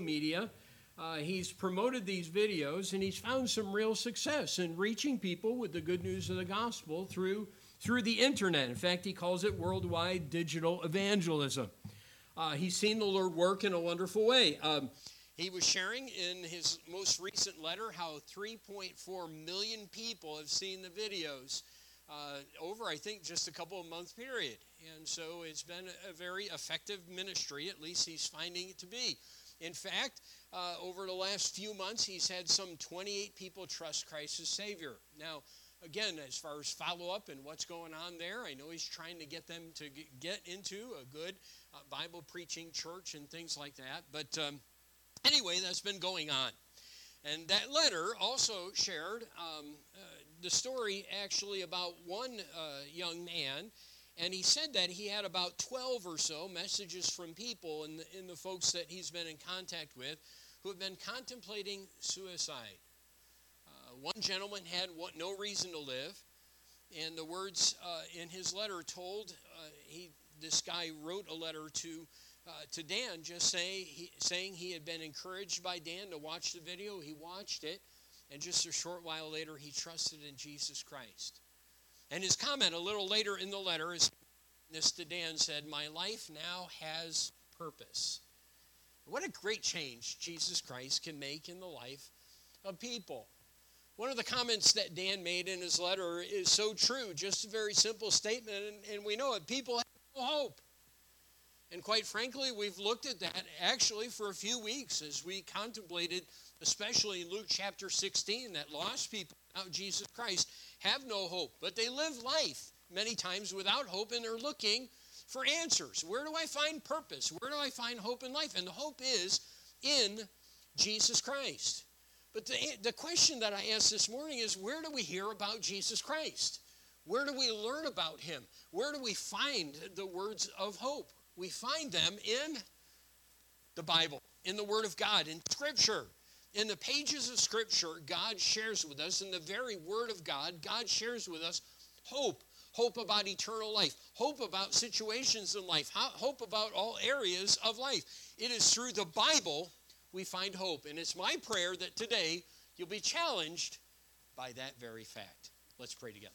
media. Uh, he's promoted these videos and he's found some real success in reaching people with the good news of the gospel through, through the internet. In fact, he calls it worldwide digital evangelism. Uh, he's seen the Lord work in a wonderful way. Um, he was sharing in his most recent letter how 3.4 million people have seen the videos uh, over, I think, just a couple of month period. And so it's been a very effective ministry, at least he's finding it to be. In fact, uh, over the last few months, he's had some 28 people trust Christ as Savior. Now, again, as far as follow up and what's going on there, I know he's trying to get them to get into a good uh, Bible preaching church and things like that. But um, anyway, that's been going on. And that letter also shared um, uh, the story actually about one uh, young man and he said that he had about 12 or so messages from people in the, in the folks that he's been in contact with who have been contemplating suicide. Uh, one gentleman had what, no reason to live, and the words uh, in his letter told uh, he this guy wrote a letter to uh, to Dan, just say, he, saying he had been encouraged by Dan to watch the video. He watched it, and just a short while later, he trusted in Jesus Christ. And his comment a little later in the letter is this to Dan said, My life now has purpose. What a great change Jesus Christ can make in the life of people. One of the comments that Dan made in his letter is so true, just a very simple statement, and, and we know it. People have no hope. And quite frankly, we've looked at that actually for a few weeks as we contemplated, especially in Luke chapter 16, that lost people without Jesus Christ have no hope, but they live life many times without hope and they're looking for answers. Where do I find purpose? Where do I find hope in life? And the hope is in Jesus Christ. But the, the question that I asked this morning is where do we hear about Jesus Christ? Where do we learn about him? Where do we find the words of hope? We find them in the Bible, in the Word of God, in Scripture. In the pages of Scripture, God shares with us, in the very Word of God, God shares with us hope. Hope about eternal life, hope about situations in life, hope about all areas of life. It is through the Bible we find hope. And it's my prayer that today you'll be challenged by that very fact. Let's pray together.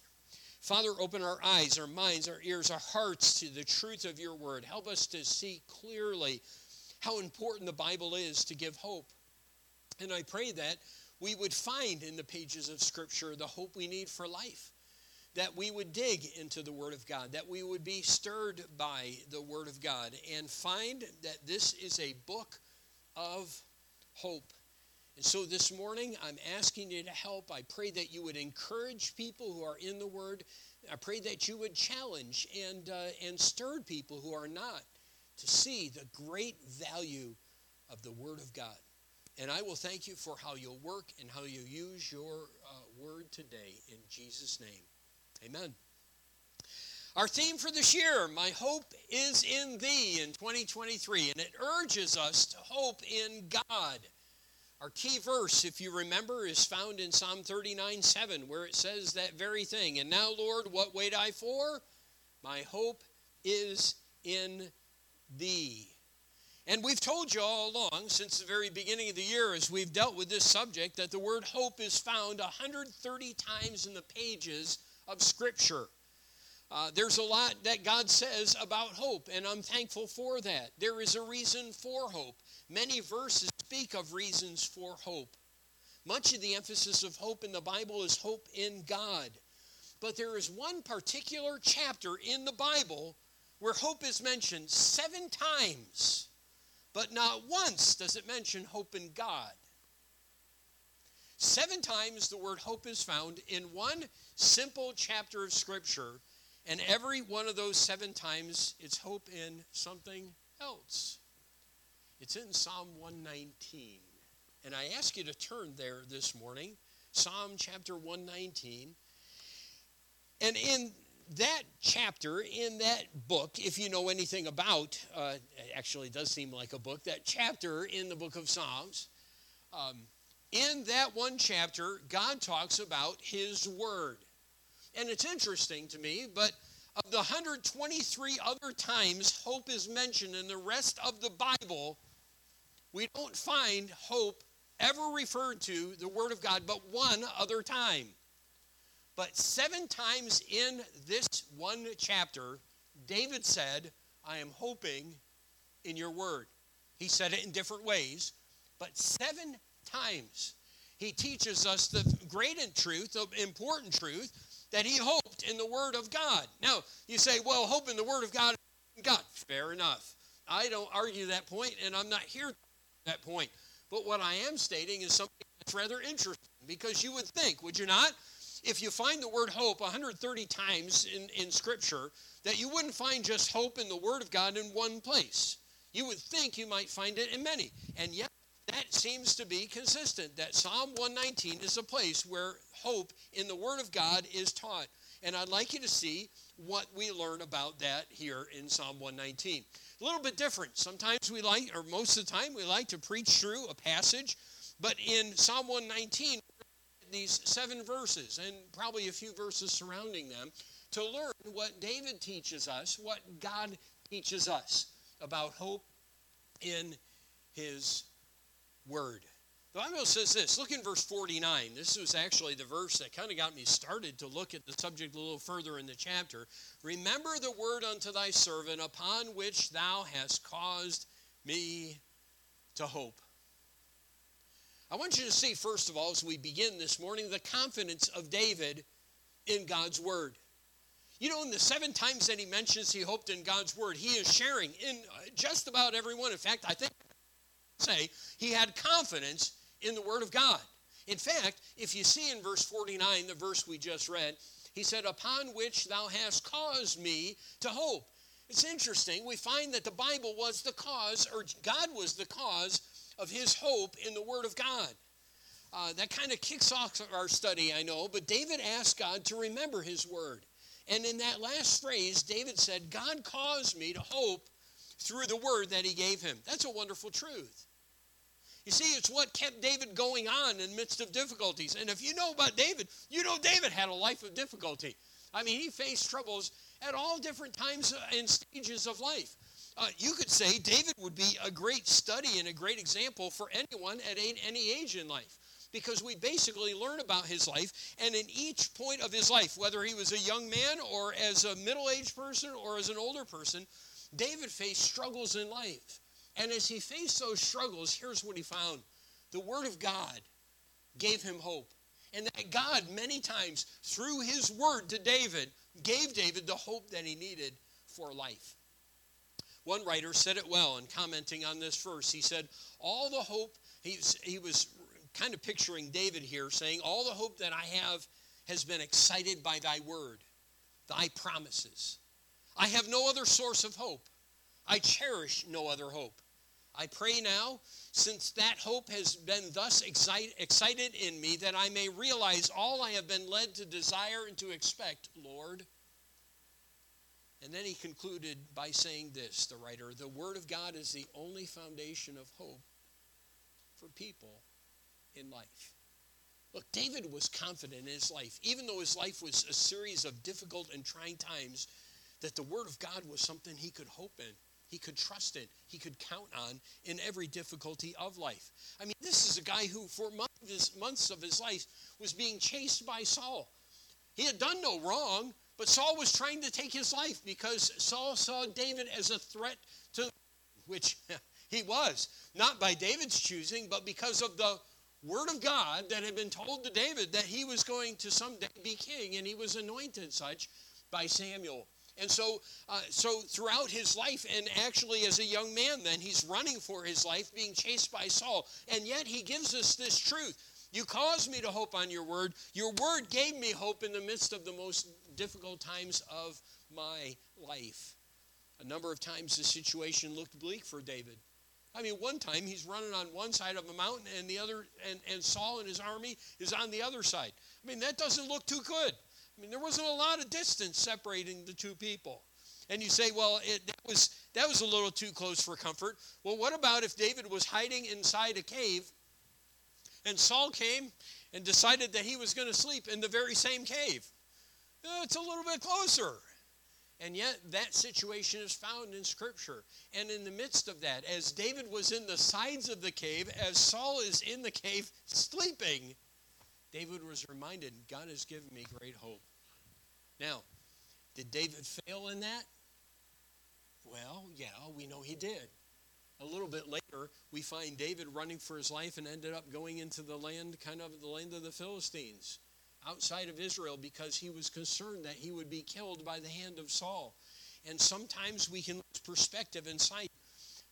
Father, open our eyes, our minds, our ears, our hearts to the truth of your word. Help us to see clearly how important the Bible is to give hope. And I pray that we would find in the pages of Scripture the hope we need for life. That we would dig into the Word of God, that we would be stirred by the Word of God, and find that this is a book of hope. And so this morning, I'm asking you to help. I pray that you would encourage people who are in the Word. I pray that you would challenge and, uh, and stir people who are not to see the great value of the Word of God. And I will thank you for how you'll work and how you use your uh, word today in Jesus' name. Amen. Our theme for this year, My Hope is in Thee in 2023, and it urges us to hope in God. Our key verse, if you remember, is found in Psalm 39 7, where it says that very thing. And now, Lord, what wait I for? My hope is in Thee. And we've told you all along, since the very beginning of the year, as we've dealt with this subject, that the word hope is found 130 times in the pages of Scripture. Uh, there's a lot that God says about hope, and I'm thankful for that. There is a reason for hope. Many verses speak of reasons for hope. Much of the emphasis of hope in the Bible is hope in God. But there is one particular chapter in the Bible where hope is mentioned seven times. But not once does it mention hope in God. Seven times the word hope is found in one simple chapter of Scripture, and every one of those seven times it's hope in something else. It's in Psalm 119. And I ask you to turn there this morning, Psalm chapter 119. And in that chapter in that book, if you know anything about, uh, actually does seem like a book, that chapter in the book of Psalms, um, in that one chapter, God talks about His Word. And it's interesting to me, but of the 123 other times hope is mentioned in the rest of the Bible, we don't find hope ever referred to the Word of God but one other time. But seven times in this one chapter, David said, I am hoping in your Word. He said it in different ways, but seven times he teaches us the great truth, the important truth, that he hoped in the Word of God. Now, you say, well, hope in the Word of God, God. Fair enough. I don't argue that point, and I'm not here that point. But what I am stating is something that's rather interesting because you would think, would you not, if you find the word hope 130 times in, in Scripture, that you wouldn't find just hope in the Word of God in one place. You would think you might find it in many. And yet, that seems to be consistent that Psalm 119 is a place where hope in the Word of God is taught. And I'd like you to see what we learn about that here in Psalm 119. A little bit different. Sometimes we like, or most of the time, we like to preach through a passage, but in Psalm 119, these seven verses and probably a few verses surrounding them to learn what David teaches us, what God teaches us about hope in his word. The Bible says this. Look in verse 49. This was actually the verse that kind of got me started to look at the subject a little further in the chapter. Remember the word unto thy servant upon which thou hast caused me to hope. I want you to see, first of all, as we begin this morning, the confidence of David in God's word. You know, in the seven times that he mentions he hoped in God's word, he is sharing in uh, just about everyone. In fact, I think say he had confidence in the Word of God. In fact, if you see in verse 49, the verse we just read, he said, Upon which thou hast caused me to hope. It's interesting. We find that the Bible was the cause, or God was the cause of his hope in the Word of God. Uh, that kind of kicks off our study, I know, but David asked God to remember his Word. And in that last phrase, David said, God caused me to hope through the Word that he gave him. That's a wonderful truth. You see, it's what kept David going on in the midst of difficulties. And if you know about David, you know David had a life of difficulty. I mean, he faced troubles at all different times and stages of life. Uh, you could say David would be a great study and a great example for anyone at any age in life because we basically learn about his life. And in each point of his life, whether he was a young man or as a middle aged person or as an older person, David faced struggles in life. And as he faced those struggles, here's what he found the Word of God gave him hope. And that God, many times, through his word to David, gave David the hope that he needed for life. One writer said it well in commenting on this verse. He said, All the hope, he, he was kind of picturing David here, saying, All the hope that I have has been excited by thy word, thy promises. I have no other source of hope. I cherish no other hope. I pray now, since that hope has been thus excite, excited in me, that I may realize all I have been led to desire and to expect, Lord. And then he concluded by saying this, the writer the Word of God is the only foundation of hope for people in life. Look, David was confident in his life, even though his life was a series of difficult and trying times, that the Word of God was something he could hope in he could trust in, he could count on in every difficulty of life. I mean, this is a guy who, for months of his, life, was being chased by Saul. He had done no wrong, but Saul was trying to take his life because Saul saw David as a threat to, which he was, not by David's choosing, but because of the word of God that had been told to David that he was going to someday be king, and he was anointed such by Samuel. And so, uh, so throughout his life, and actually as a young man, then he's running for his life, being chased by Saul. And yet he gives us this truth You caused me to hope on your word. Your word gave me hope in the midst of the most difficult times of my life. A number of times the situation looked bleak for David. I mean, one time he's running on one side of a mountain and the other, and, and Saul and his army is on the other side. I mean, that doesn't look too good. I mean, there wasn't a lot of distance separating the two people. And you say, well, it, that, was, that was a little too close for comfort. Well, what about if David was hiding inside a cave and Saul came and decided that he was going to sleep in the very same cave? It's a little bit closer. And yet, that situation is found in Scripture. And in the midst of that, as David was in the sides of the cave, as Saul is in the cave sleeping, David was reminded God has given me great hope. Now, did David fail in that? Well, yeah, we know he did. A little bit later, we find David running for his life and ended up going into the land, kind of the land of the Philistines outside of Israel because he was concerned that he would be killed by the hand of Saul. And sometimes we can lose perspective and sight.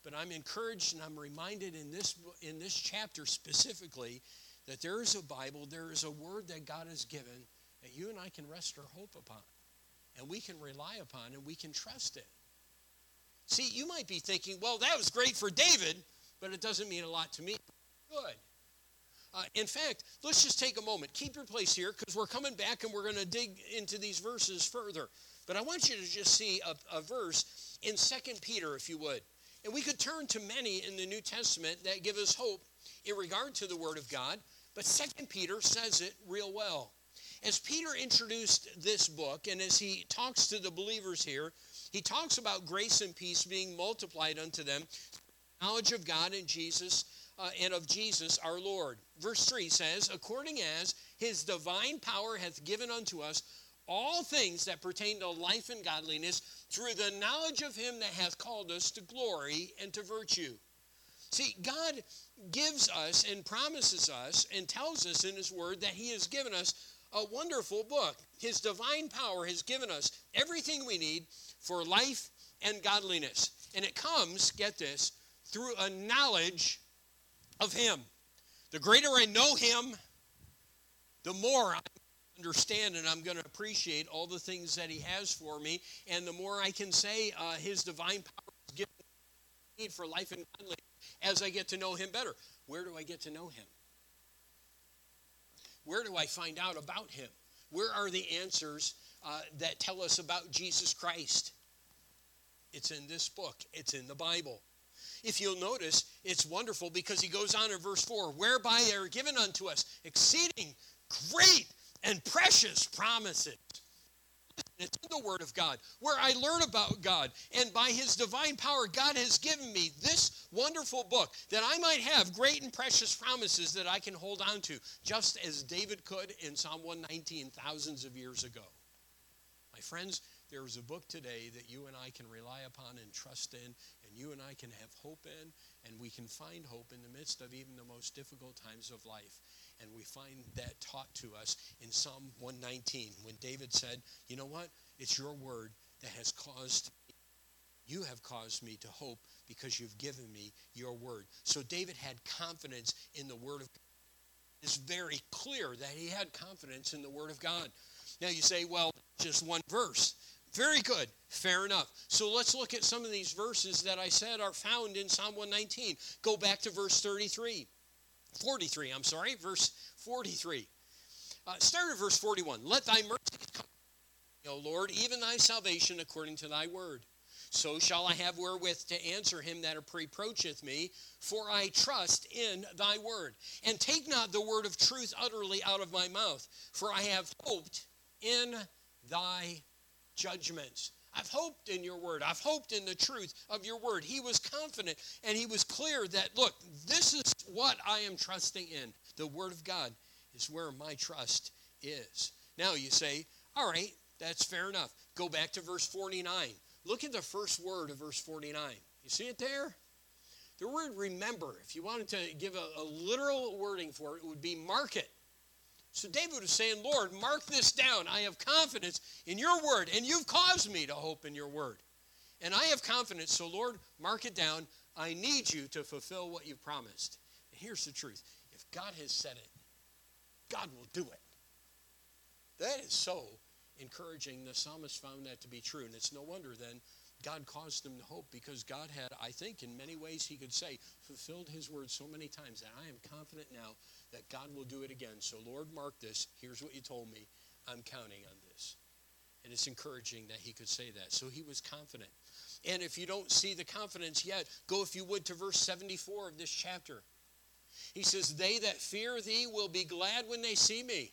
But I'm encouraged and I'm reminded in this, in this chapter specifically that there is a Bible, there is a word that God has given that you and I can rest our hope upon. And we can rely upon and we can trust it. See, you might be thinking, well, that was great for David, but it doesn't mean a lot to me. Good. Uh, in fact, let's just take a moment. Keep your place here because we're coming back and we're going to dig into these verses further. But I want you to just see a, a verse in Second Peter, if you would. And we could turn to many in the New Testament that give us hope in regard to the Word of God, but Second Peter says it real well. As Peter introduced this book, and as he talks to the believers here, he talks about grace and peace being multiplied unto them, knowledge of God and Jesus uh, and of Jesus our Lord. Verse 3 says, According as his divine power hath given unto us all things that pertain to life and godliness through the knowledge of him that hath called us to glory and to virtue. See, God gives us and promises us and tells us in his word that he has given us a wonderful book. His divine power has given us everything we need for life and godliness. And it comes, get this, through a knowledge of Him. The greater I know Him, the more I understand and I'm going to appreciate all the things that He has for me, and the more I can say uh, His divine power is given me for life and godliness as I get to know Him better. Where do I get to know Him? Where do I find out about Him? Where are the answers uh, that tell us about Jesus Christ? It's in this book, it's in the Bible. If you'll notice, it's wonderful because he goes on in verse 4 whereby they are given unto us exceeding great and precious promises. It's in the Word of God where I learn about God. And by His divine power, God has given me this wonderful book that I might have great and precious promises that I can hold on to, just as David could in Psalm 119 thousands of years ago. My friends, there is a book today that you and I can rely upon and trust in, and you and I can have hope in, and we can find hope in the midst of even the most difficult times of life. And we find that taught to us in Psalm 119 when David said, You know what? It's your word that has caused you have caused me to hope because you've given me your word. So David had confidence in the word of God. It's very clear that he had confidence in the word of God. Now you say, well, just one verse. Very good. Fair enough. So let's look at some of these verses that I said are found in Psalm 119. Go back to verse 33. 43, I'm sorry, verse 43. Uh, start at verse 41. Let thy mercy come, O Lord, even thy salvation according to thy word. So shall I have wherewith to answer him that reproacheth me, for I trust in thy word. And take not the word of truth utterly out of my mouth, for I have hoped in thy judgments. I've hoped in your word. I've hoped in the truth of your word. He was confident and he was clear that, look, this is what I am trusting in. The word of God is where my trust is. Now you say, all right, that's fair enough. Go back to verse 49. Look at the first word of verse 49. You see it there? The word remember, if you wanted to give a, a literal wording for it, it would be mark it. So David was saying, Lord, mark this down. I have confidence in your word, and you've caused me to hope in your word. And I have confidence, so Lord, mark it down. I need you to fulfill what you've promised. And here's the truth if God has said it, God will do it. That is so encouraging. The psalmist found that to be true. And it's no wonder then God caused him to hope because God had, I think, in many ways he could say, fulfilled his word so many times that I am confident now that God will do it again. So, Lord, mark this. Here's what you told me. I'm counting on this. And it's encouraging that he could say that. So he was confident. And if you don't see the confidence yet, go, if you would, to verse 74 of this chapter. He says, They that fear thee will be glad when they see me.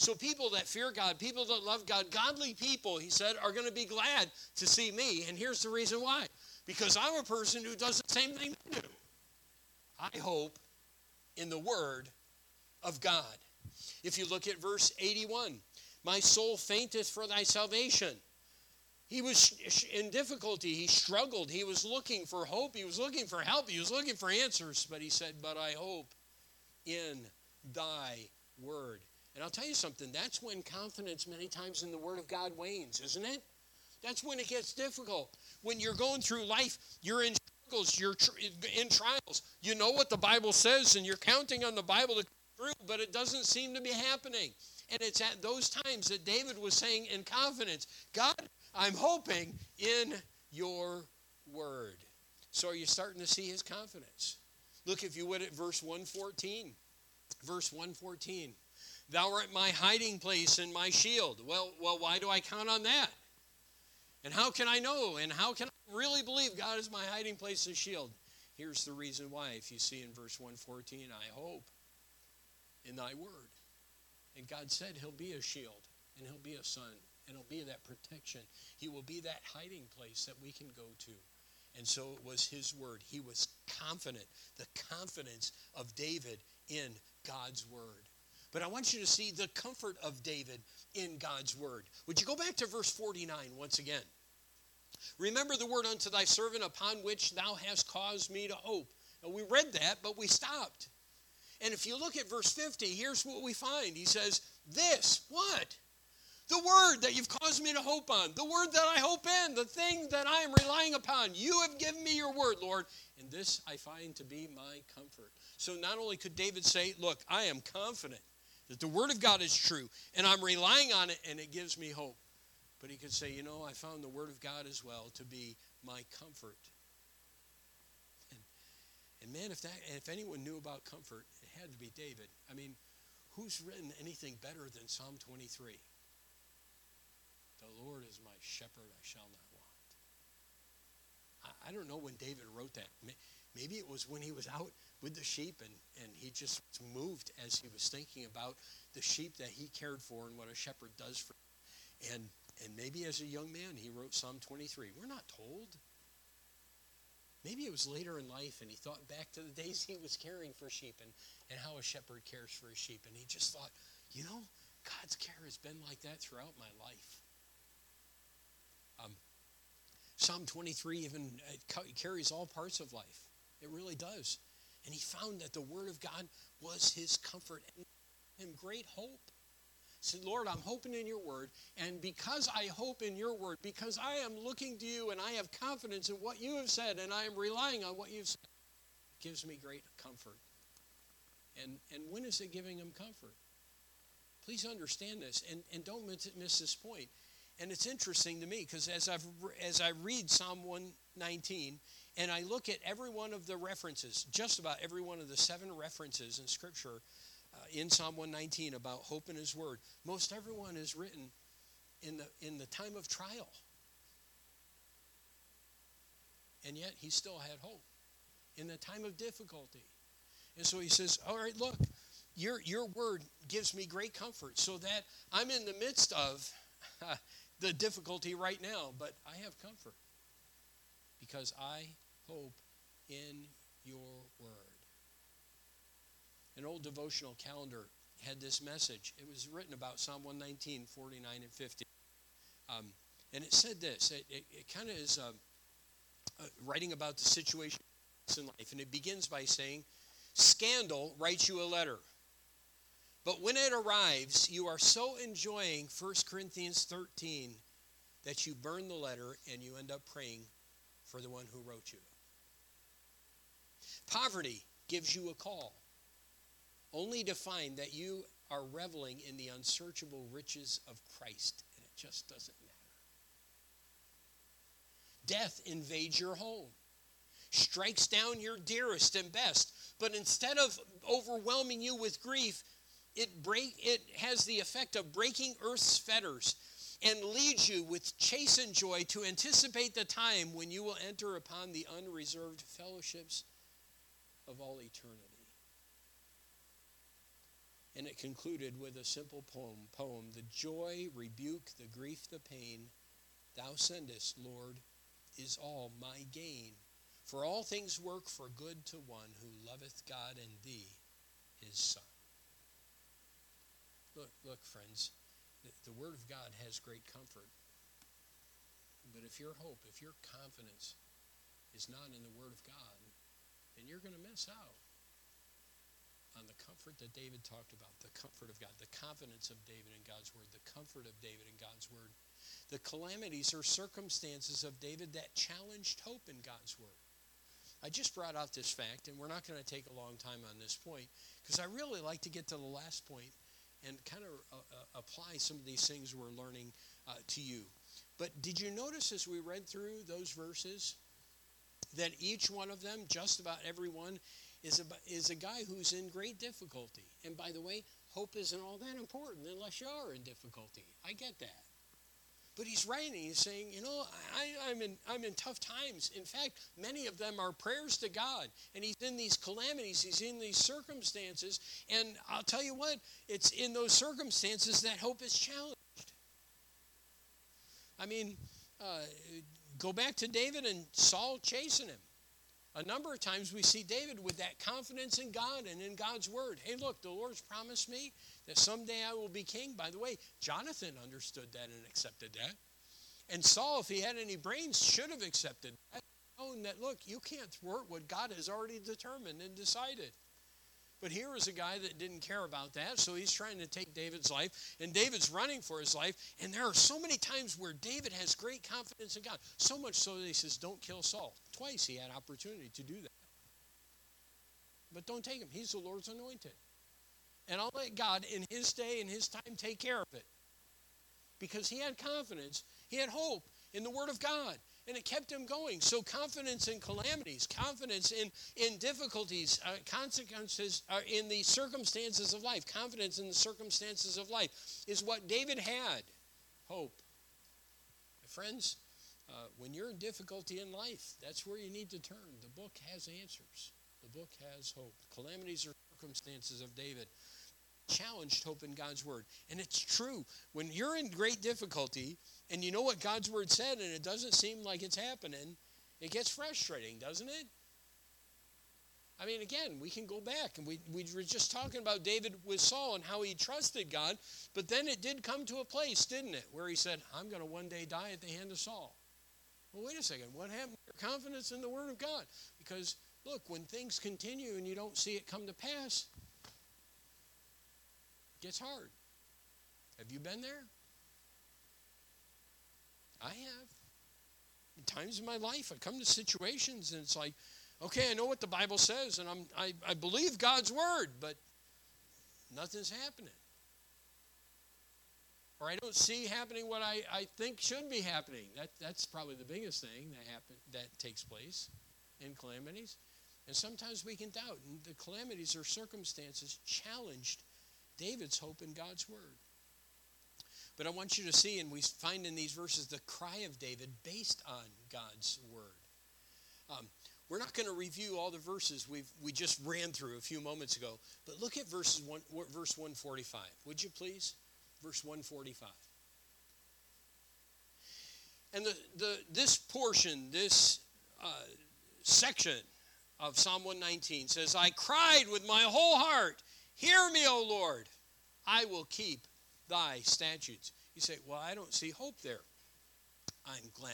So, people that fear God, people that love God, godly people, he said, are going to be glad to see me. And here's the reason why because I'm a person who does the same thing they do. I hope in the Word of God. If you look at verse 81, my soul fainteth for thy salvation. He was in difficulty. He struggled. He was looking for hope. He was looking for help. He was looking for answers. But he said, But I hope in thy word. And I'll tell you something, that's when confidence many times in the Word of God wanes, isn't it? That's when it gets difficult. When you're going through life, you're in struggles, you're in trials. You know what the Bible says, and you're counting on the Bible to through, but it doesn't seem to be happening. And it's at those times that David was saying in confidence, God, I'm hoping in your word. So are you starting to see his confidence? Look, if you would, at verse 114. Verse 114. Thou art my hiding place and my shield. Well, well, why do I count on that? And how can I know? And how can I really believe God is my hiding place and shield? Here's the reason why. If you see in verse 114, I hope in thy word. And God said he'll be a shield and he'll be a sun and he'll be that protection. He will be that hiding place that we can go to. And so it was his word. He was confident, the confidence of David in God's word. But I want you to see the comfort of David in God's word. Would you go back to verse 49 once again? Remember the word unto thy servant upon which thou hast caused me to hope. Now, we read that, but we stopped. And if you look at verse 50, here's what we find. He says, This, what? The word that you've caused me to hope on, the word that I hope in, the thing that I am relying upon. You have given me your word, Lord, and this I find to be my comfort. So not only could David say, Look, I am confident that the Word of God is true, and I'm relying on it, and it gives me hope. But he could say, you know, I found the Word of God as well to be my comfort. And, and man, if that if anyone knew about comfort, it had to be David. I mean, who's written anything better than Psalm 23? The Lord is my shepherd, I shall not want. I, I don't know when David wrote that. Maybe it was when he was out with the sheep, and, and he just moved as he was thinking about the sheep that he cared for and what a shepherd does for him. And, and maybe as a young man, he wrote Psalm 23. We're not told. Maybe it was later in life, and he thought back to the days he was caring for sheep and, and how a shepherd cares for his sheep. And he just thought, you know, God's care has been like that throughout my life. Um, Psalm 23 even uh, carries all parts of life. It really does. And he found that the Word of God was his comfort and him great hope. He said, Lord, I'm hoping in your word. And because I hope in your word, because I am looking to you and I have confidence in what you have said and I am relying on what you've said, it gives me great comfort. And, and when is it giving him comfort? Please understand this and, and don't miss, miss this point. And it's interesting to me because as, I've, as I read Psalm 119, and I look at every one of the references, just about every one of the seven references in Scripture uh, in Psalm 119 about hope in His Word, most everyone is written in the, in the time of trial. And yet he still had hope in the time of difficulty. And so he says, All right, look, your, your word gives me great comfort so that I'm in the midst of the difficulty right now, but I have comfort because I hope in your word. An old devotional calendar had this message. It was written about Psalm 119, 49, and 50. Um, and it said this it, it, it kind of is uh, uh, writing about the situation in life. And it begins by saying, Scandal writes you a letter. But when it arrives, you are so enjoying 1 Corinthians 13 that you burn the letter and you end up praying for the one who wrote you. Poverty gives you a call, only to find that you are reveling in the unsearchable riches of Christ, and it just doesn't matter. Death invades your home, strikes down your dearest and best, but instead of overwhelming you with grief, it, break, it has the effect of breaking earth's fetters and leads you with chastened joy to anticipate the time when you will enter upon the unreserved fellowships of all eternity. And it concluded with a simple poem, poem The joy, rebuke, the grief, the pain, thou sendest, Lord, is all my gain. For all things work for good to one who loveth God and thee, his Son. Look, look, friends, the, Word of God has great comfort. But if your hope, if your confidence is not in the Word of God, then you're going to miss out on the comfort that David talked about the comfort of God, the confidence of David in God's Word, the comfort of David in God's Word. The calamities or circumstances of David that challenged hope in God's Word. I just brought out this fact, and we're not going to take a long time on this point because I really like to get to the last point and kind of uh, uh, apply some of these things we're learning uh, to you. But did you notice as we read through those verses that each one of them, just about every one, is a, is a guy who's in great difficulty? And by the way, hope isn't all that important unless you are in difficulty. I get that. But he's writing, he's saying, you know, I, am in, I'm in tough times. In fact, many of them are prayers to God. And he's in these calamities, he's in these circumstances. And I'll tell you what, it's in those circumstances that hope is challenged. I mean, uh, go back to David and Saul chasing him. A number of times we see David with that confidence in God and in God's word. Hey, look, the Lord's promised me that someday I will be king. By the way, Jonathan understood that and accepted that. And Saul, if he had any brains, should have accepted that, knowing that, look, you can't thwart what God has already determined and decided. But here is a guy that didn't care about that, so he's trying to take David's life, and David's running for his life. And there are so many times where David has great confidence in God, so much so that he says, Don't kill Saul. Twice he had opportunity to do that. But don't take him, he's the Lord's anointed. And I'll let God, in his day and his time, take care of it. Because he had confidence, he had hope in the Word of God and it kept him going. So confidence in calamities, confidence in, in difficulties, uh, consequences uh, in the circumstances of life, confidence in the circumstances of life is what David had. Hope. My friends, uh, when you're in difficulty in life, that's where you need to turn. The book has answers. The book has hope. Calamities are circumstances of David challenged hope in God's word. And it's true. When you're in great difficulty, and you know what God's word said, and it doesn't seem like it's happening, it gets frustrating, doesn't it? I mean, again, we can go back and we, we were just talking about David with Saul and how he trusted God, but then it did come to a place, didn't it, where he said, I'm going to one day die at the hand of Saul. Well, wait a second. What happened to your confidence in the Word of God? Because, look, when things continue and you don't see it come to pass, it gets hard. Have you been there? I have. In times in my life, I come to situations and it's like, okay, I know what the Bible says and I'm, I, I believe God's word, but nothing's happening. Or I don't see happening what I, I think should be happening. That, that's probably the biggest thing that, happen, that takes place in calamities. And sometimes we can doubt. And the calamities or circumstances challenged David's hope in God's word. But I want you to see, and we find in these verses the cry of David based on God's word. Um, we're not going to review all the verses we we just ran through a few moments ago, but look at verses one, verse 145. Would you please? Verse 145. And the, the, this portion, this uh, section of Psalm 119 says, I cried with my whole heart, Hear me, O Lord. I will keep thy statutes. You say, Well, I don't see hope there. I'm glad.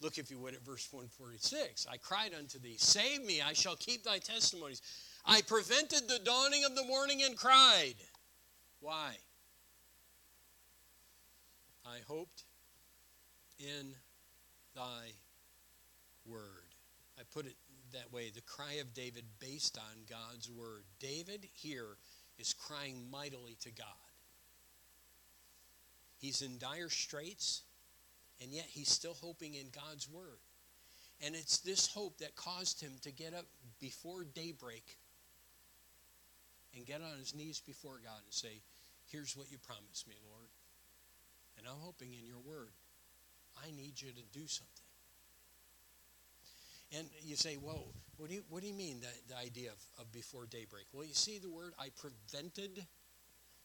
Look, if you would, at verse 146. I cried unto thee, Save me, I shall keep thy testimonies. I prevented the dawning of the morning and cried. Why? I hoped in thy word. I put it that way the cry of David based on God's word. David here is crying mightily to God. He's in dire straits, and yet he's still hoping in God's word. And it's this hope that caused him to get up before daybreak and get on his knees before God and say, Here's what you promised me, Lord. And I'm hoping in your word. I need you to do something. And you say, well, what do you, what do you mean, the, the idea of, of before daybreak? Well, you see the word, I prevented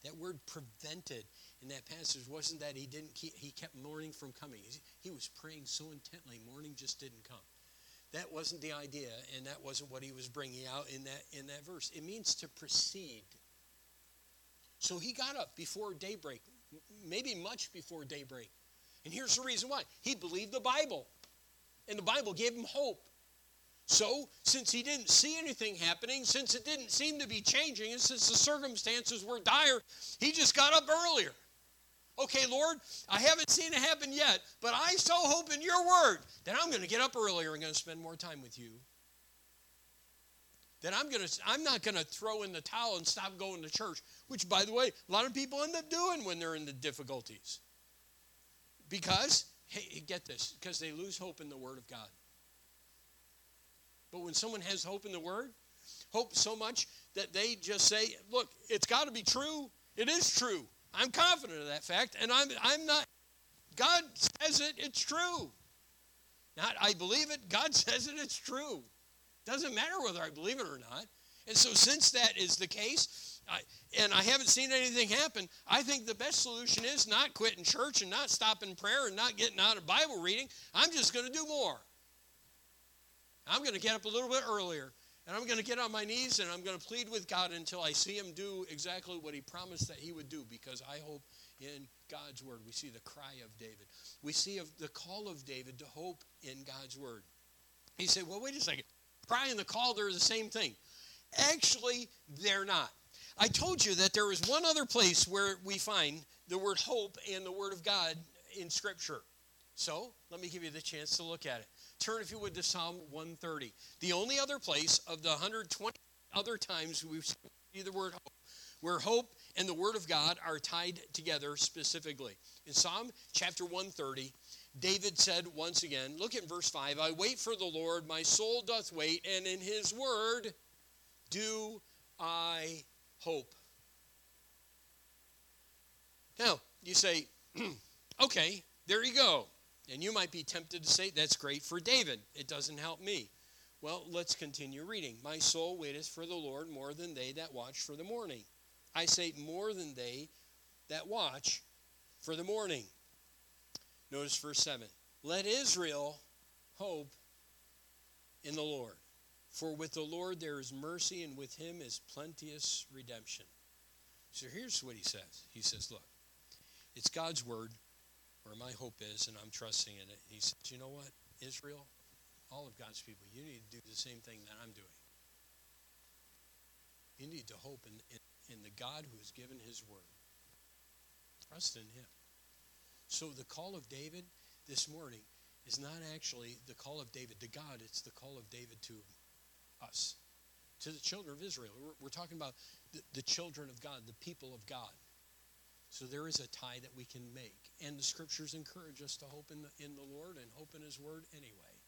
That word prevented in that passage wasn't that he didn't keep, he kept morning from coming. He was praying so intently, morning just didn't come. That wasn't the idea, and that wasn't what he was bringing out in that in that verse. It means to proceed. So he got up before daybreak, maybe much before daybreak. And here's the reason why. He believed the Bible. And the Bible gave him hope. So, since he didn't see anything happening, since it didn't seem to be changing, and since the circumstances were dire, he just got up earlier. Okay, Lord, I haven't seen it happen yet, but I so hope in your word that I'm going to get up earlier and going to spend more time with you. That I'm going to I'm not going to throw in the towel and stop going to church, which by the way, a lot of people end up doing when they're in the difficulties. Because hey, get this, because they lose hope in the word of God. But when someone has hope in the Word, hope so much that they just say, look, it's got to be true. It is true. I'm confident of that fact, and I'm, I'm not, God says it, it's true. Not I believe it, God says it, it's true. Doesn't matter whether I believe it or not. And so, since that is the case, I, and I haven't seen anything happen, I think the best solution is not quitting church and not stopping prayer and not getting out of Bible reading. I'm just going to do more. I'm going to get up a little bit earlier and I'm going to get on my knees and I'm going to plead with God until I see him do exactly what he promised that he would do because I hope in God's word. We see the cry of David. We see of the call of David to hope in God's word. He said, Well, wait a second. Cry and the call, they're the same thing. Actually, they're not. I told you that there is one other place where we find the word hope and the word of God in Scripture. So let me give you the chance to look at it. Turn, if you would, to Psalm 130. The only other place of the 120 other times we've seen the word hope, where hope and the word of God are tied together specifically. In Psalm chapter 130, David said once again, look at verse 5 I wait for the Lord, my soul doth wait, and in his word do I hope. Now, you say, okay, there you go. And you might be tempted to say, that's great for David. It doesn't help me. Well, let's continue reading. My soul waiteth for the Lord more than they that watch for the morning. I say, more than they that watch for the morning. Notice verse 7. Let Israel hope in the Lord. For with the Lord there is mercy, and with him is plenteous redemption. So here's what he says He says, Look, it's God's word where my hope is, and I'm trusting in it. He says, You know what, Israel, all of God's people, you need to do the same thing that I'm doing. You need to hope in, in, in the God who has given his word. Trust in him. So the call of David this morning is not actually the call of David to God, it's the call of David to us, to the children of Israel. We're, we're talking about the, the children of God, the people of God. So there is a tie that we can make. And the scriptures encourage us to hope in the, in the Lord and hope in His word anyway.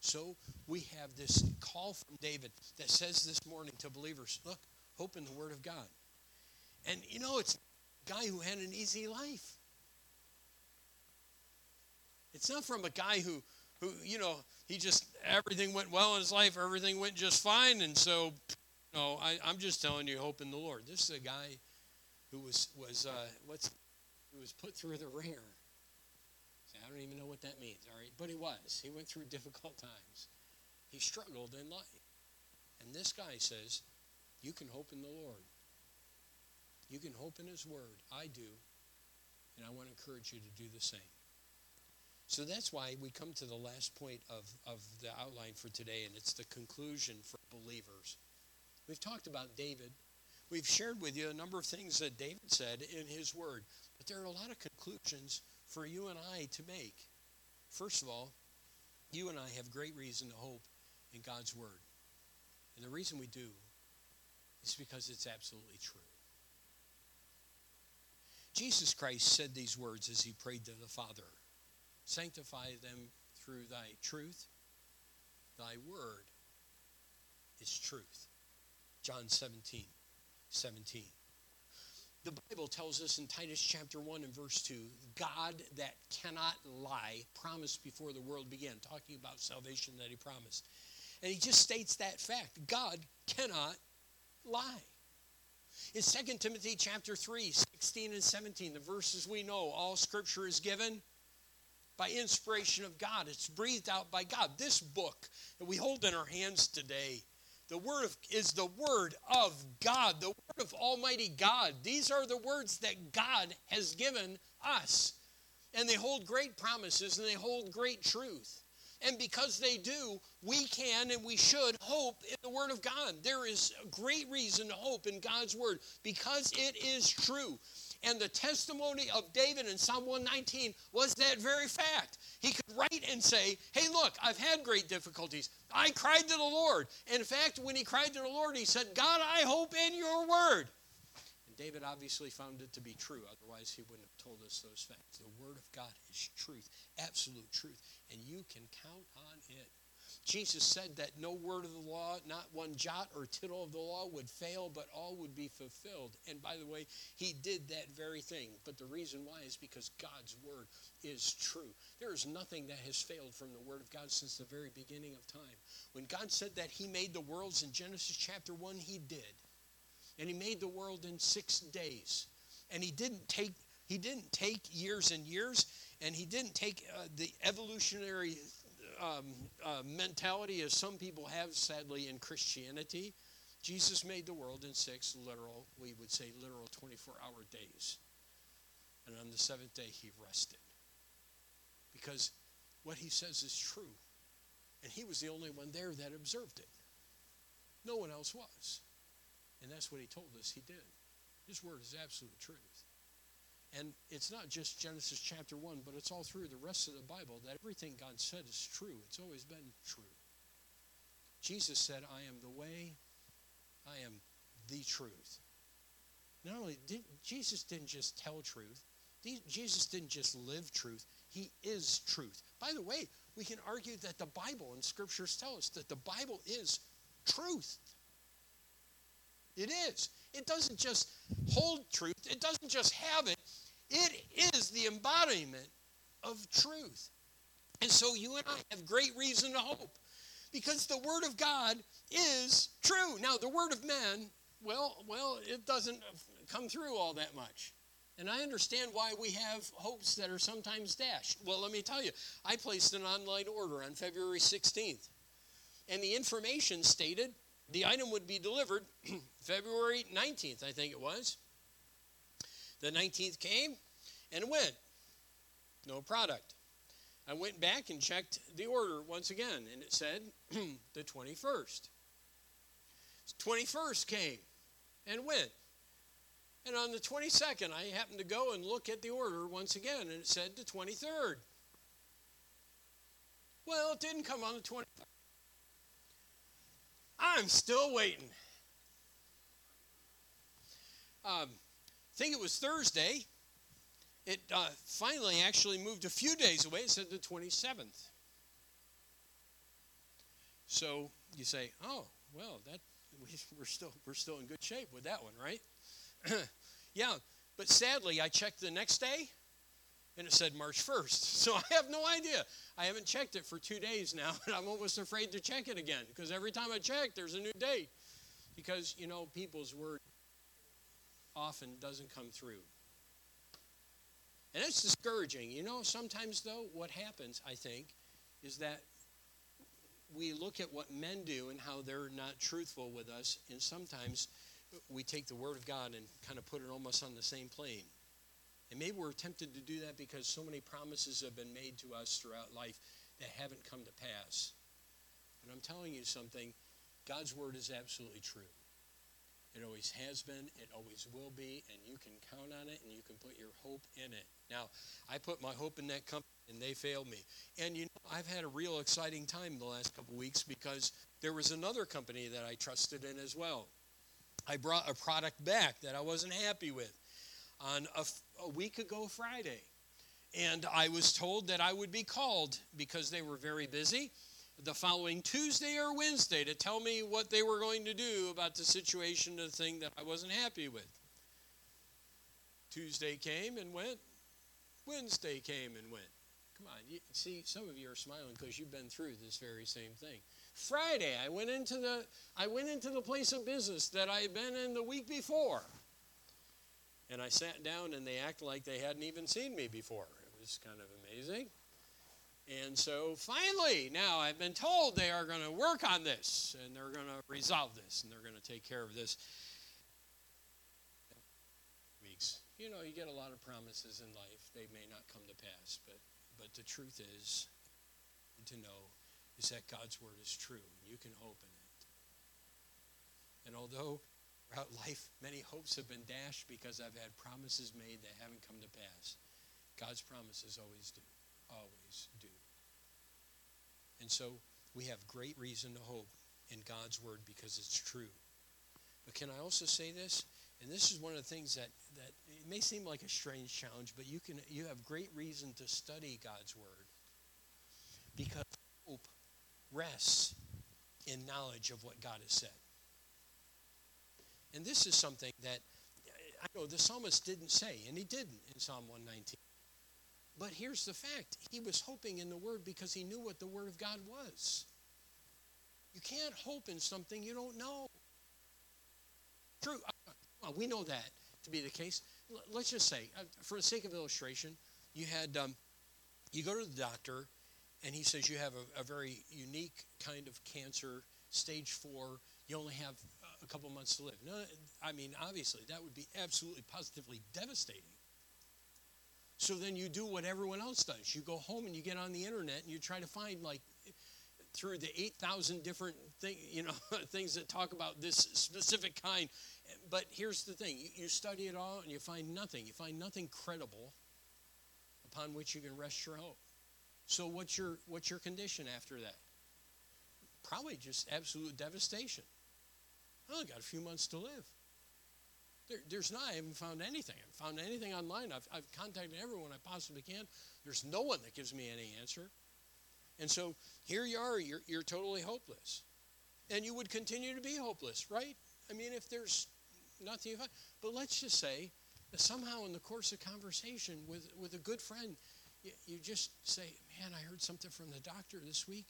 So we have this call from David that says this morning to believers look, hope in the word of God. And you know, it's a guy who had an easy life. It's not from a guy who, who you know, he just, everything went well in his life, everything went just fine, and so, no, I, I'm just telling you, hope in the Lord. This is a guy who was was uh, what's who was put through the ringer. I don't even know what that means. All right, but he was. He went through difficult times. He struggled in life, and this guy says, "You can hope in the Lord. You can hope in His Word. I do, and I want to encourage you to do the same." So that's why we come to the last point of, of the outline for today, and it's the conclusion for believers. We've talked about David. We've shared with you a number of things that David said in his word, but there are a lot of conclusions for you and I to make. First of all, you and I have great reason to hope in God's word. And the reason we do is because it's absolutely true. Jesus Christ said these words as he prayed to the Father Sanctify them through thy truth. Thy word is truth. John 17. 17. The Bible tells us in Titus chapter 1 and verse 2 God that cannot lie promised before the world began, talking about salvation that he promised. And he just states that fact God cannot lie. In 2 Timothy chapter 3, 16 and 17, the verses we know, all scripture is given by inspiration of God. It's breathed out by God. This book that we hold in our hands today, the word is the word of God, the word of Almighty God. These are the words that God has given us. And they hold great promises and they hold great truth. And because they do, we can and we should hope in the Word of God. There is great reason to hope in God's Word because it is true. And the testimony of David in Psalm 119 was that very fact. He could write and say, Hey, look, I've had great difficulties. I cried to the Lord. In fact, when he cried to the Lord, he said, God, I hope in your word. And David obviously found it to be true. Otherwise, he wouldn't have told us those facts. The word of God is truth, absolute truth. And you can count on it. Jesus said that no word of the law, not one jot or tittle of the law would fail, but all would be fulfilled. And by the way, he did that very thing. But the reason why is because God's word is true. There is nothing that has failed from the word of God since the very beginning of time. When God said that he made the worlds in Genesis chapter 1, he did. And he made the world in 6 days. And he didn't take he didn't take years and years and he didn't take uh, the evolutionary um, uh, mentality as some people have, sadly, in Christianity. Jesus made the world in six literal, we would say literal 24 hour days. And on the seventh day, he rested. Because what he says is true. And he was the only one there that observed it. No one else was. And that's what he told us he did. His word is absolute truth. And it's not just Genesis chapter 1, but it's all through the rest of the Bible that everything God said is true. It's always been true. Jesus said, I am the way, I am the truth. Not only did Jesus didn't just tell truth, Jesus didn't just live truth, he is truth. By the way, we can argue that the Bible and scriptures tell us that the Bible is truth. It is. It doesn't just hold truth, it doesn't just have it, it is the embodiment of truth. And so you and I have great reason to hope because the word of God is true. Now, the word of man, well, well, it doesn't come through all that much. And I understand why we have hopes that are sometimes dashed. Well, let me tell you, I placed an online order on February 16th. And the information stated the item would be delivered February 19th, I think it was. The 19th came and went. No product. I went back and checked the order once again, and it said the 21st. 21st came and went. And on the 22nd, I happened to go and look at the order once again, and it said the 23rd. Well, it didn't come on the 23rd. I'm still waiting. Um, I think it was Thursday. It uh, finally actually moved a few days away. It said the 27th. So you say, oh, well, that we're still we're still in good shape with that one, right? yeah, but sadly, I checked the next day, and it said March 1st. So I have no idea. I haven't checked it for two days now, and I'm almost afraid to check it again because every time I check, there's a new date. Because you know, people's word often doesn't come through. And it's discouraging. You know, sometimes, though, what happens, I think, is that we look at what men do and how they're not truthful with us, and sometimes we take the Word of God and kind of put it almost on the same plane. And maybe we're tempted to do that because so many promises have been made to us throughout life that haven't come to pass. But I'm telling you something God's Word is absolutely true. It always has been, it always will be, and you can count on it and you can put your hope in it. Now, I put my hope in that company and they failed me. And you know, I've had a real exciting time the last couple weeks because there was another company that I trusted in as well. I brought a product back that I wasn't happy with on a, a week ago Friday. And I was told that I would be called because they were very busy the following Tuesday or Wednesday to tell me what they were going to do about the situation, the thing that I wasn't happy with. Tuesday came and went. Wednesday came and went. Come on, you, see, some of you are smiling because you've been through this very same thing. Friday, I went into the I went into the place of business that I had been in the week before. And I sat down and they acted like they hadn't even seen me before. It was kind of amazing. And so finally, now I've been told they are going to work on this and they're going to resolve this and they're going to take care of this. Weeks. You know, you get a lot of promises in life. They may not come to pass, but but the truth is to know is that God's word is true and you can hope in it. And although throughout life many hopes have been dashed because I've had promises made that haven't come to pass, God's promises always do. Always do. And so we have great reason to hope in God's word because it's true. But can I also say this? And this is one of the things that, that it may seem like a strange challenge, but you can you have great reason to study God's word. Because hope rests in knowledge of what God has said. And this is something that I know the psalmist didn't say, and he didn't in Psalm 119. But here's the fact he was hoping in the Word because he knew what the Word of God was. You can't hope in something you don't know. True. Uh, well, we know that to be the case. Let's just say, uh, for the sake of illustration, you had um, you go to the doctor, and he says you have a, a very unique kind of cancer, stage four. You only have a couple months to live. No, I mean, obviously, that would be absolutely positively devastating. So then you do what everyone else does. You go home and you get on the internet and you try to find like through the 8,000 different thing, you know, things that talk about this specific kind. But here's the thing you, you study it all and you find nothing. You find nothing credible upon which you can rest your hope. So what's your what's your condition after that? Probably just absolute devastation. I only got a few months to live. There, there's not, I haven't found anything. I haven't found anything online. I've, I've contacted everyone I possibly can. There's no one that gives me any answer. And so here you are, you're, you're totally hopeless. And you would continue to be hopeless, right? I mean, if there's nothing you find. But let's just say that somehow in the course of conversation with, with a good friend, you, you just say, Man, I heard something from the doctor this week,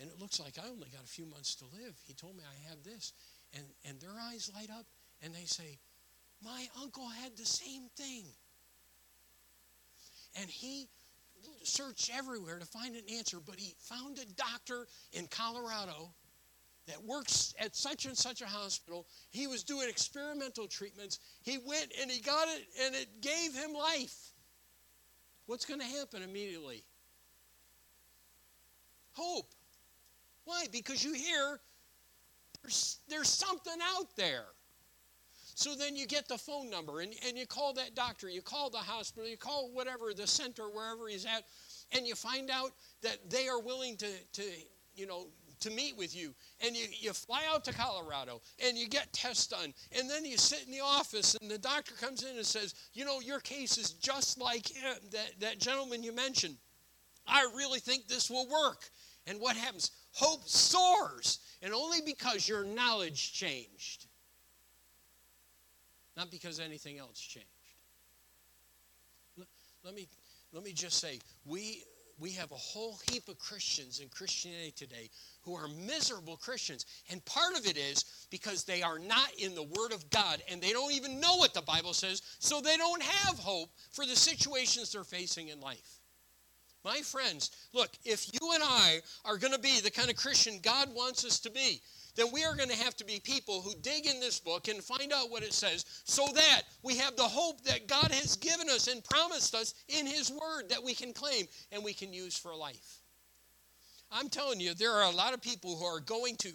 and it looks like I only got a few months to live. He told me I have this. And, and their eyes light up, and they say, my uncle had the same thing. And he searched everywhere to find an answer, but he found a doctor in Colorado that works at such and such a hospital. He was doing experimental treatments. He went and he got it, and it gave him life. What's going to happen immediately? Hope. Why? Because you hear there's, there's something out there. So then you get the phone number and, and you call that doctor, you call the hospital, you call whatever, the center, wherever he's at, and you find out that they are willing to, to you know, to meet with you. And you, you fly out to Colorado and you get tests done. And then you sit in the office and the doctor comes in and says, you know, your case is just like him, that, that gentleman you mentioned. I really think this will work. And what happens? Hope soars, and only because your knowledge changed not because anything else changed. Let me, let me just say, we, we have a whole heap of Christians in Christianity today who are miserable Christians. And part of it is because they are not in the Word of God and they don't even know what the Bible says, so they don't have hope for the situations they're facing in life. My friends, look, if you and I are going to be the kind of Christian God wants us to be, then we are going to have to be people who dig in this book and find out what it says so that we have the hope that God has given us and promised us in His Word that we can claim and we can use for life. I'm telling you, there are a lot of people who are going to.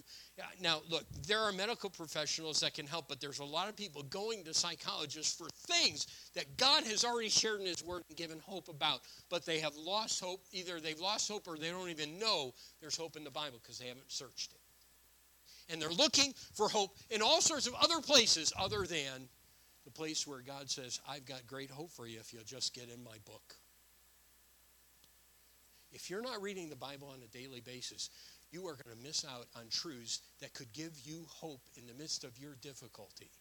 Now, look, there are medical professionals that can help, but there's a lot of people going to psychologists for things that God has already shared in His Word and given hope about, but they have lost hope. Either they've lost hope or they don't even know there's hope in the Bible because they haven't searched it and they're looking for hope in all sorts of other places other than the place where God says, I've got great hope for you if you'll just get in my book. If you're not reading the Bible on a daily basis, you are going to miss out on truths that could give you hope in the midst of your difficulty.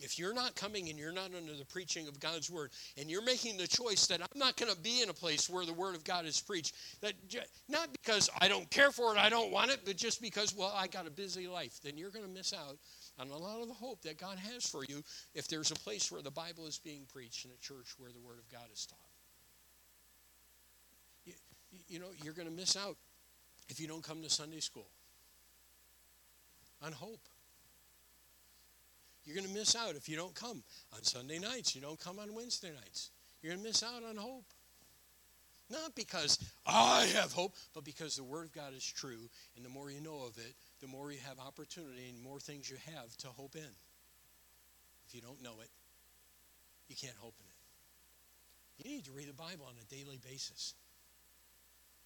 If you're not coming and you're not under the preaching of God's word, and you're making the choice that I'm not going to be in a place where the word of God is preached, that not because I don't care for it, I don't want it, but just because, well, I got a busy life, then you're going to miss out on a lot of the hope that God has for you if there's a place where the Bible is being preached in a church where the Word of God is taught. You, know, you're going to miss out if you don't come to Sunday school on hope. You're going to miss out if you don't come on Sunday nights. You don't come on Wednesday nights. You're going to miss out on hope. Not because I have hope, but because the Word of God is true, and the more you know of it, the more you have opportunity and more things you have to hope in. If you don't know it, you can't hope in it. You need to read the Bible on a daily basis.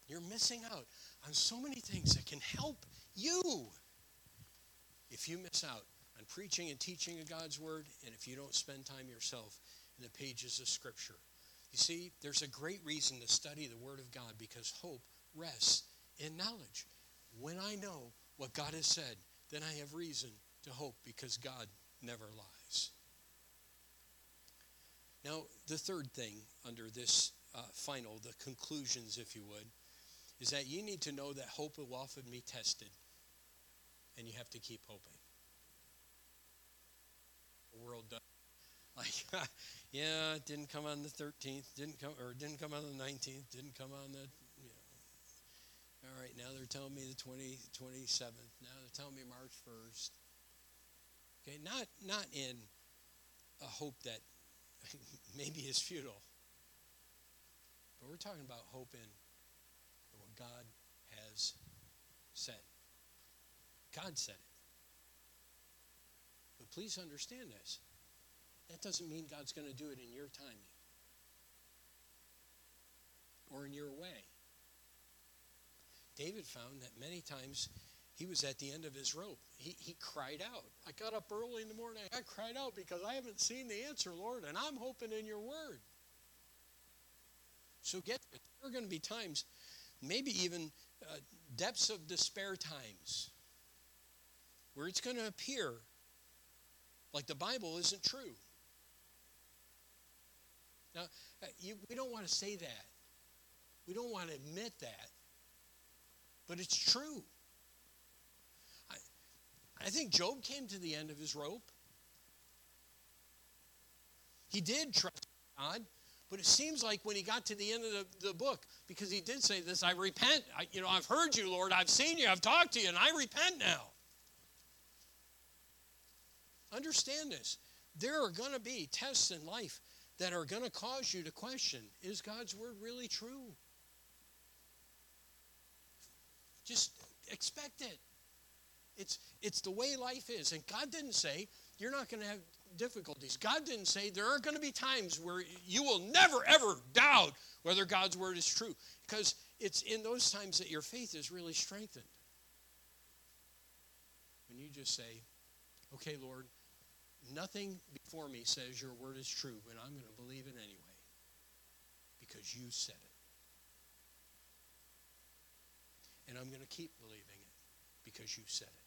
You're missing out on so many things that can help you if you miss out on preaching and teaching of God's Word and if you don't spend time yourself in the pages of Scripture. You see, there's a great reason to study the Word of God because hope rests in knowledge. When I know what God has said, then I have reason to hope because God never lies. Now, the third thing under this uh, final, the conclusions, if you would, is that you need to know that hope will often be tested, and you have to keep hoping. The world does. Like, yeah, it didn't come on the 13th, didn't come, or didn't come on the 19th, didn't come on the all right, now they're telling me the 20, 27th. Now they're telling me March 1st. Okay, not, not in a hope that maybe is futile, but we're talking about hope in God has said. God said it. But please understand this. That doesn't mean God's going to do it in your timing or in your way. David found that many times he was at the end of his rope. He, he cried out. I got up early in the morning. I cried out because I haven't seen the answer, Lord, and I'm hoping in your word. So get there are going to be times, maybe even uh, depths of despair times, where it's going to appear like the Bible isn't true. Now, uh, you, we don't want to say that. We don't want to admit that but it's true. I, I think Job came to the end of his rope. He did trust God, but it seems like when he got to the end of the, the book, because he did say this, I repent. I, you know, I've heard you, Lord. I've seen you. I've talked to you, and I repent now. Understand this. There are going to be tests in life that are going to cause you to question is God's word really true? Just expect it. It's, it's the way life is. And God didn't say you're not going to have difficulties. God didn't say there are going to be times where you will never, ever doubt whether God's word is true. Because it's in those times that your faith is really strengthened. When you just say, okay, Lord, nothing before me says your word is true, but I'm going to believe it anyway because you said it. And I'm going to keep believing it because you said it.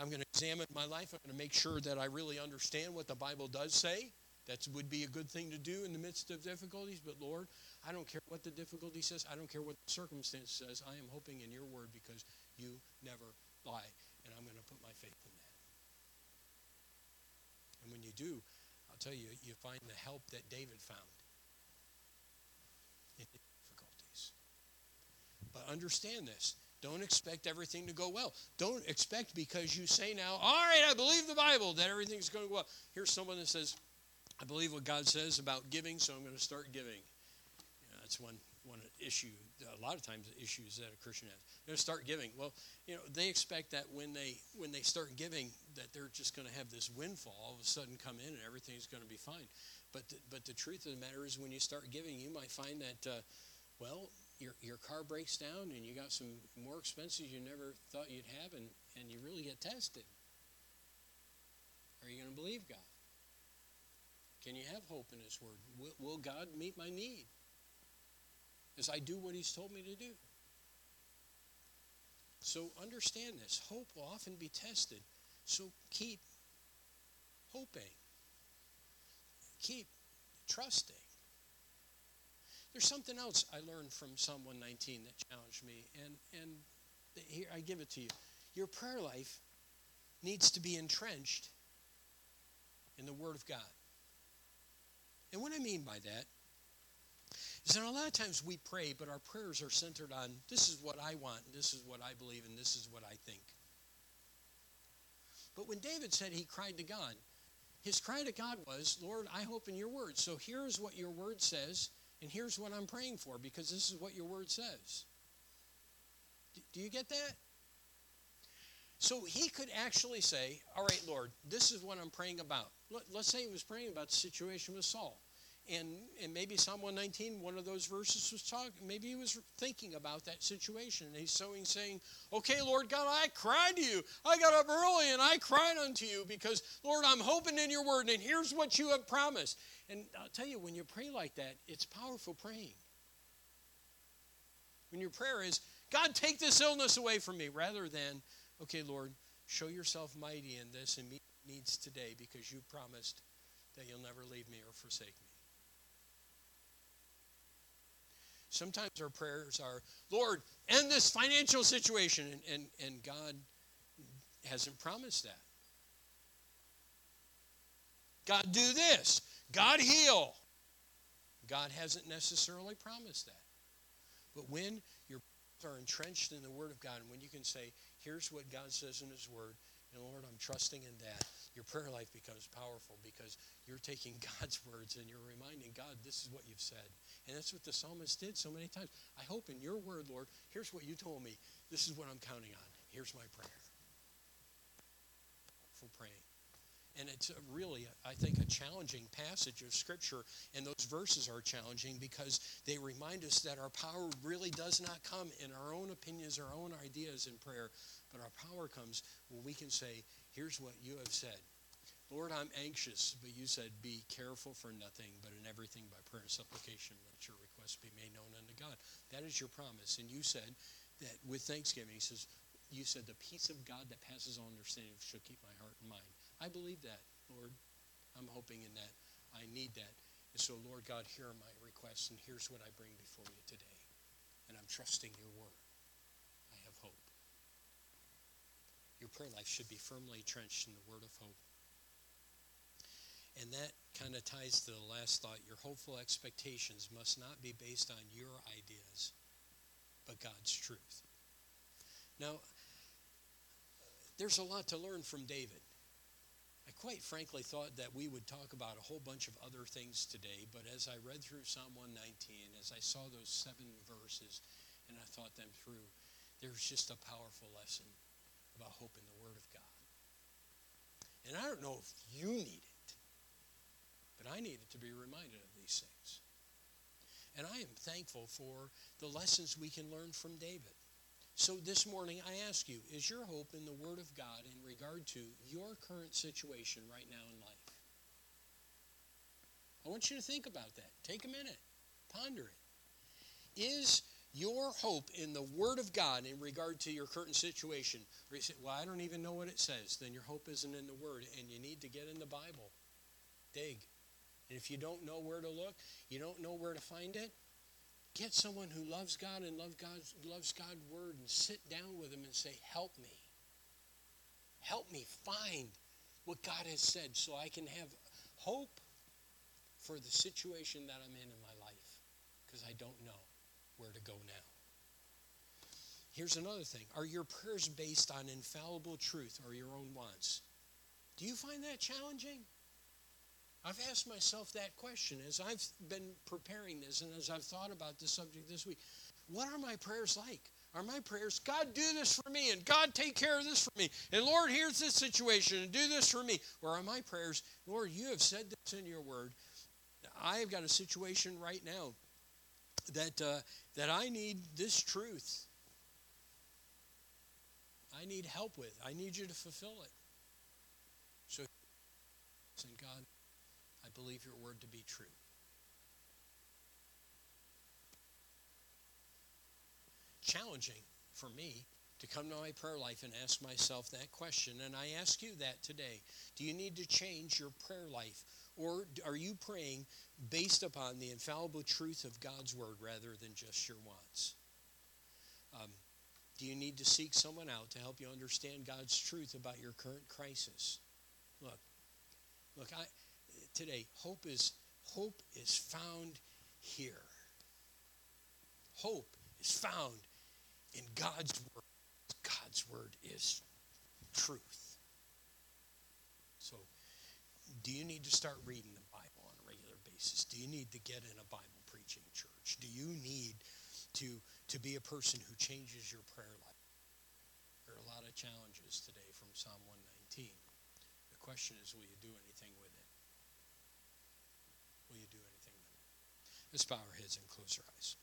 I'm going to examine my life. I'm going to make sure that I really understand what the Bible does say. That would be a good thing to do in the midst of difficulties. But Lord, I don't care what the difficulty says. I don't care what the circumstance says. I am hoping in your word because you never lie. And I'm going to put my faith in that. And when you do, I'll tell you, you find the help that David found in difficulties. But understand this. Don't expect everything to go well. Don't expect because you say now, all right, I believe the Bible, that everything's going to go well. Here's someone that says, I believe what God says about giving, so I'm going to start giving. You know, that's one, one issue, a lot of times issues that a Christian has. They're going to start giving. Well, you know, they expect that when they when they start giving, that they're just going to have this windfall all of a sudden come in and everything's going to be fine. But the, but the truth of the matter is when you start giving, you might find that, uh, well, your, your car breaks down and you got some more expenses you never thought you'd have and, and you really get tested. Are you going to believe God? Can you have hope in His Word? Will, will God meet my need as I do what He's told me to do? So understand this. Hope will often be tested. So keep hoping. Keep trusting. There's something else I learned from Psalm 119 that challenged me, and, and here I give it to you. Your prayer life needs to be entrenched in the Word of God. And what I mean by that is that a lot of times we pray, but our prayers are centered on this is what I want, and this is what I believe, and this is what I think. But when David said he cried to God, his cry to God was, Lord, I hope in your word. So here's what your word says, and here's what I'm praying for, because this is what your word says. Do you get that? So he could actually say, All right, Lord, this is what I'm praying about. Let's say he was praying about the situation with Saul and and maybe Psalm 119, one of those verses was talking. Maybe he was thinking about that situation, and he's so he's saying, "Okay, Lord God, I cried to you. I got up early and I cried unto you because, Lord, I'm hoping in your word, and here's what you have promised." And I'll tell you, when you pray like that, it's powerful praying. When your prayer is, "God, take this illness away from me," rather than, "Okay, Lord, show yourself mighty in this and meet needs today because you promised that you'll never leave me or forsake me." Sometimes our prayers are, Lord, end this financial situation. And, and, and God hasn't promised that. God, do this. God, heal. God hasn't necessarily promised that. But when your are entrenched in the Word of God, and when you can say, here's what God says in His Word, and Lord, I'm trusting in that, your prayer life becomes powerful because you're taking God's words and you're reminding God, this is what you've said. And that's what the psalmist did so many times. I hope in your word, Lord, here's what you told me. This is what I'm counting on. Here's my prayer. For praying. And it's really, I think, a challenging passage of Scripture. And those verses are challenging because they remind us that our power really does not come in our own opinions, our own ideas in prayer, but our power comes when we can say, Here's what you have said. Lord, I'm anxious, but you said, Be careful for nothing, but in everything by prayer and supplication, let your requests be made known unto God. That is your promise. And you said that with thanksgiving, He says, You said, The peace of God that passes all understanding shall keep my heart and mind. I believe that, Lord. I'm hoping in that. I need that. And so, Lord God, here are my requests, and here's what I bring before you today. And I'm trusting your word. I have hope. Your prayer life should be firmly entrenched in the word of hope. And that kind of ties to the last thought. Your hopeful expectations must not be based on your ideas, but God's truth. Now, there's a lot to learn from David. Quite frankly thought that we would talk about a whole bunch of other things today, but as I read through Psalm 119, as I saw those seven verses and I thought them through, there's just a powerful lesson about hope in the Word of God. And I don't know if you need it. But I needed to be reminded of these things. And I am thankful for the lessons we can learn from David. So this morning, I ask you is your hope in the Word of God in regard to your current situation right now in life? I want you to think about that. Take a minute, ponder it. Is your hope in the Word of God in regard to your current situation? Or you say, Well, I don't even know what it says. Then your hope isn't in the Word, and you need to get in the Bible. Dig. And if you don't know where to look, you don't know where to find it, get someone who loves God and love God's, loves God's word and sit down with them and say, Help me. Help me find what God has said so I can have hope for the situation that I'm in in my life because I don't know where to go now. Here's another thing Are your prayers based on infallible truth or your own wants? Do you find that challenging? I've asked myself that question as I've been preparing this and as I've thought about this subject this week. What are my prayers like? Are my prayers, God, do this for me, and God, take care of this for me, and Lord, here's this situation, and do this for me? Or are my prayers, Lord, you have said this in your word. I've got a situation right now that, uh, that I need this truth. I need help with. I need you to fulfill it. So, and God, I believe your word to be true. Challenging for me to come to my prayer life and ask myself that question. And I ask you that today. Do you need to change your prayer life? Or are you praying based upon the infallible truth of God's word rather than just your wants? Um, Do you need to seek someone out to help you understand God's truth about your current crisis? Look, look, I today hope is hope is found here. Hope is found in God's word. God's word is truth. So, do you need to start reading the Bible on a regular basis? Do you need to get in a Bible preaching church? Do you need to to be a person who changes your prayer life? There are a lot of challenges today from Psalm 119. The question is, will you do anything with it? Will you do anything with it? Let's bow our heads and close our eyes.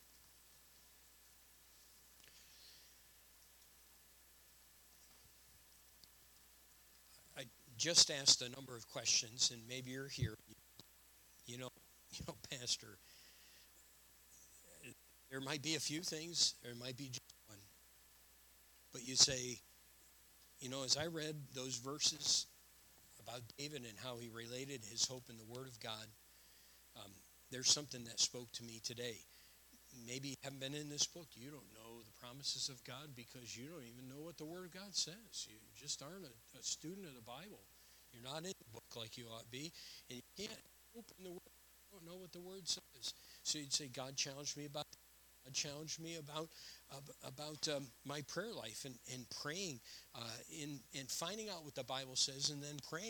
I just asked a number of questions, and maybe you're here. You know, you know, Pastor. There might be a few things. There might be just one. But you say, you know, as I read those verses about David and how he related his hope in the Word of God, there's something that spoke to me today. Maybe you haven't been in this book. You don't know the promises of God because you don't even know what the Word of God says. You just aren't a, a student of the Bible. You're not in the book like you ought to be, and you can't open the Word. You don't know what the Word says. So you'd say, God challenged me about challenged me about about um, my prayer life and, and praying uh, in and finding out what the Bible says and then praying